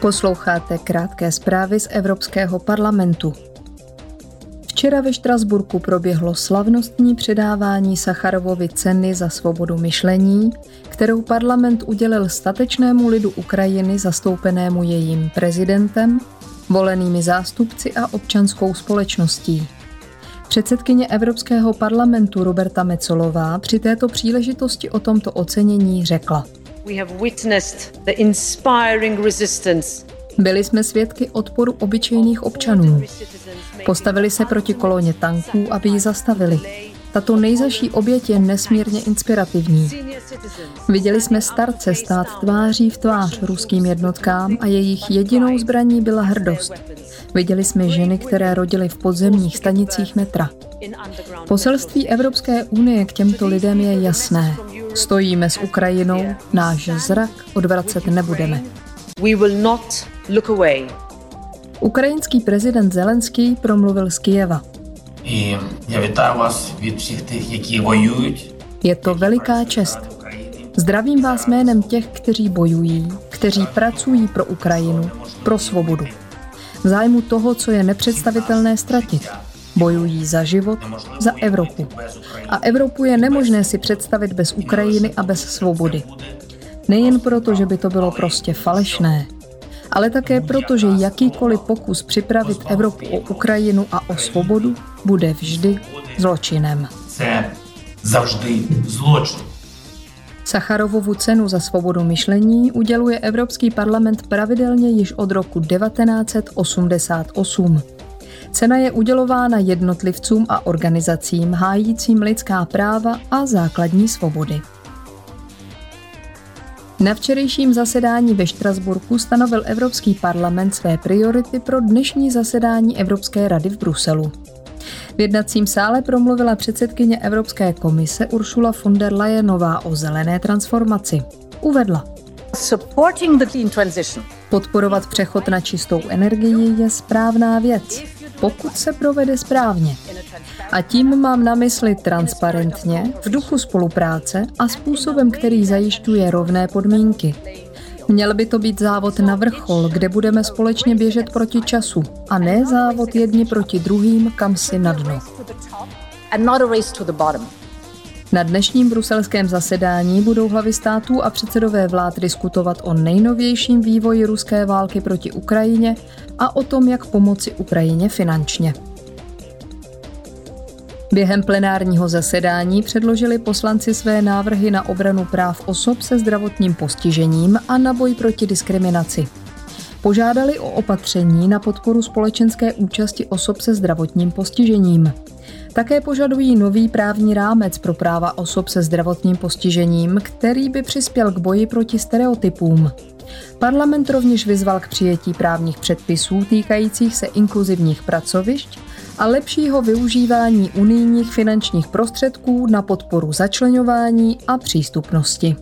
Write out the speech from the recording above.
Posloucháte krátké zprávy z Evropského parlamentu. Včera ve Štrasburku proběhlo slavnostní předávání Sacharovovy ceny za svobodu myšlení, kterou parlament udělil statečnému lidu Ukrajiny zastoupenému jejím prezidentem, volenými zástupci a občanskou společností. Předsedkyně Evropského parlamentu Roberta Mecolová při této příležitosti o tomto ocenění řekla. Byli jsme svědky odporu obyčejných občanů. Postavili se proti koloně tanků, aby ji zastavili. Tato nejzaší oběť je nesmírně inspirativní. Viděli jsme starce stát tváří v tvář ruským jednotkám a jejich jedinou zbraní byla hrdost. Viděli jsme ženy, které rodily v podzemních stanicích metra. Poselství Evropské unie k těmto lidem je jasné. Stojíme s Ukrajinou, náš zrak odvracet nebudeme. Ukrajinský prezident Zelenský promluvil z Kijeva. Vás kteří bojují. Je to veliká čest. Zdravím vás jménem těch, kteří bojují, kteří pracují pro Ukrajinu, pro svobodu. V zájmu toho, co je nepředstavitelné ztratit, Bojují za život, za Evropu. A Evropu je nemožné si představit bez Ukrajiny a bez svobody. Nejen proto, že by to bylo prostě falešné, ale také proto, že jakýkoliv pokus připravit Evropu o Ukrajinu a o svobodu bude vždy zločinem. Zavždy zločin. Sacharovovu cenu za svobodu myšlení uděluje Evropský parlament pravidelně již od roku 1988. Cena je udělována jednotlivcům a organizacím hájícím lidská práva a základní svobody. Na včerejším zasedání ve Štrasburku stanovil Evropský parlament své priority pro dnešní zasedání Evropské rady v Bruselu. V jednacím sále promluvila předsedkyně Evropské komise Ursula von der Leyenová o zelené transformaci. Uvedla. Podporovat přechod na čistou energii je správná věc, pokud se provede správně. A tím mám na mysli transparentně, v duchu spolupráce a způsobem, který zajišťuje rovné podmínky. Měl by to být závod na vrchol, kde budeme společně běžet proti času, a ne závod jedni proti druhým, kam si na dno. Na dnešním bruselském zasedání budou hlavy států a předsedové vlád diskutovat o nejnovějším vývoji ruské války proti Ukrajině a o tom, jak pomoci Ukrajině finančně. Během plenárního zasedání předložili poslanci své návrhy na obranu práv osob se zdravotním postižením a na boj proti diskriminaci. Požádali o opatření na podporu společenské účasti osob se zdravotním postižením. Také požadují nový právní rámec pro práva osob se zdravotním postižením, který by přispěl k boji proti stereotypům. Parlament rovněž vyzval k přijetí právních předpisů týkajících se inkluzivních pracovišť a lepšího využívání unijních finančních prostředků na podporu začlenování a přístupnosti.